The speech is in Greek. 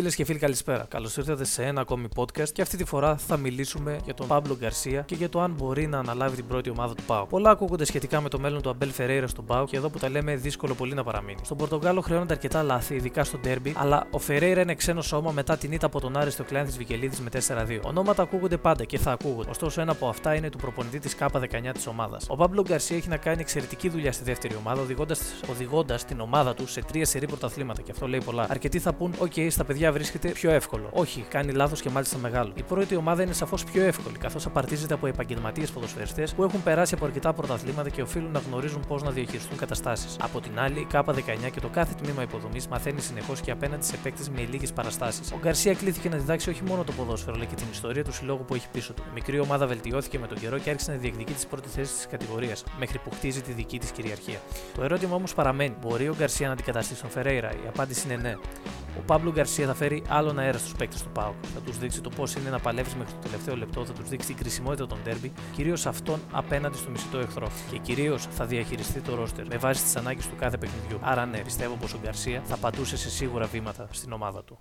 Φίλες και φίλοι, καλησπέρα. Καλώς ήρθατε σε ένα ακόμη podcast και αυτή τη φορά θα μιλήσουμε για τον Παύλο Γκαρσία και για το αν μπορεί να αναλάβει την πρώτη ομάδα του Πάου. Πολλά ακούγονται σχετικά με το μέλλον του Αμπέλ Φερέιρα στον Πάου και εδώ που τα λέμε δύσκολο πολύ να παραμείνει. Στον Πορτογάλο χρεώνονται αρκετά λάθη, ειδικά στο ντέρμπι, αλλά ο Φερέιρα είναι ξένο σώμα μετά την ήττα από τον Άρη στο κλάν της Βικελίδης με 4-2. Ονόματα ακούγονται πάντα και θα ακούγονται. Ωστόσο, ένα από αυτά είναι του προπονητή της ΚΑΠΑ 19 της ομάδας. Ο Παύλο Γκαρσία έχει να κάνει εξαιρετική δουλειά στη δεύτερη ομάδα, οδηγώντας την ομάδα του σε τρία σερή πρωταθλήματα και αυτό λέει πολλά. Αρκετοί θα πούν: OK, στα παιδιά βρίσκεται πιο εύκολο. Όχι, κάνει λάθος και μάλιστα μεγάλο. Η πρώτη ομάδα είναι σαφώς πιο εύκολη, καθώς απαρτίζεται από επαγγελματίες ποδοσφαιριστές που έχουν περάσει από αρκετά πρωταθλήματα και οφείλουν να γνωρίζουν πώς να διαχειριστούν καταστάσεις. Από την άλλη, η ΚΑΠΑ 19 και το κάθε τμήμα υποδομής μαθαίνει συνεχώς και απέναντι σε παίκτες με λίγες παραστάσεις. Ο Γκαρσία κλήθηκε να διδάξει όχι μόνο το ποδόσφαιρο, αλλά και την ιστορία του συλλόγου που έχει πίσω του. Η μικρή ομάδα βελτιώθηκε με τον καιρό και άρχισε να διεκδικεί τις πρώτες θέσεις της κατηγορίας, μέχρι που χτίζει τη δική της κυριαρχία. Το ερώτημα όμως παραμένει: Μπορεί ο Γκαρσία να αντικαταστήσει τον Φερέιρα, η απάντηση είναι ναι. Ο Παύλο Γκαρσία θα φέρει άλλον αέρα στους παίκτες του Πάου. Θα τους δείξει το πώς είναι να παλεύεις μέχρι το τελευταίο λεπτό, θα τους δείξει την κρισιμότητα των τέρμπι, κυρίως αυτόν απέναντι στο μισητό εχθρό. Και κυρίως θα διαχειριστεί το ρόστερ με βάση τις ανάγκες του κάθε παιχνιδιού. Άρα ναι, πιστεύω πως ο Γκαρσία θα πατούσε σε σίγουρα βήματα στην ομάδα του.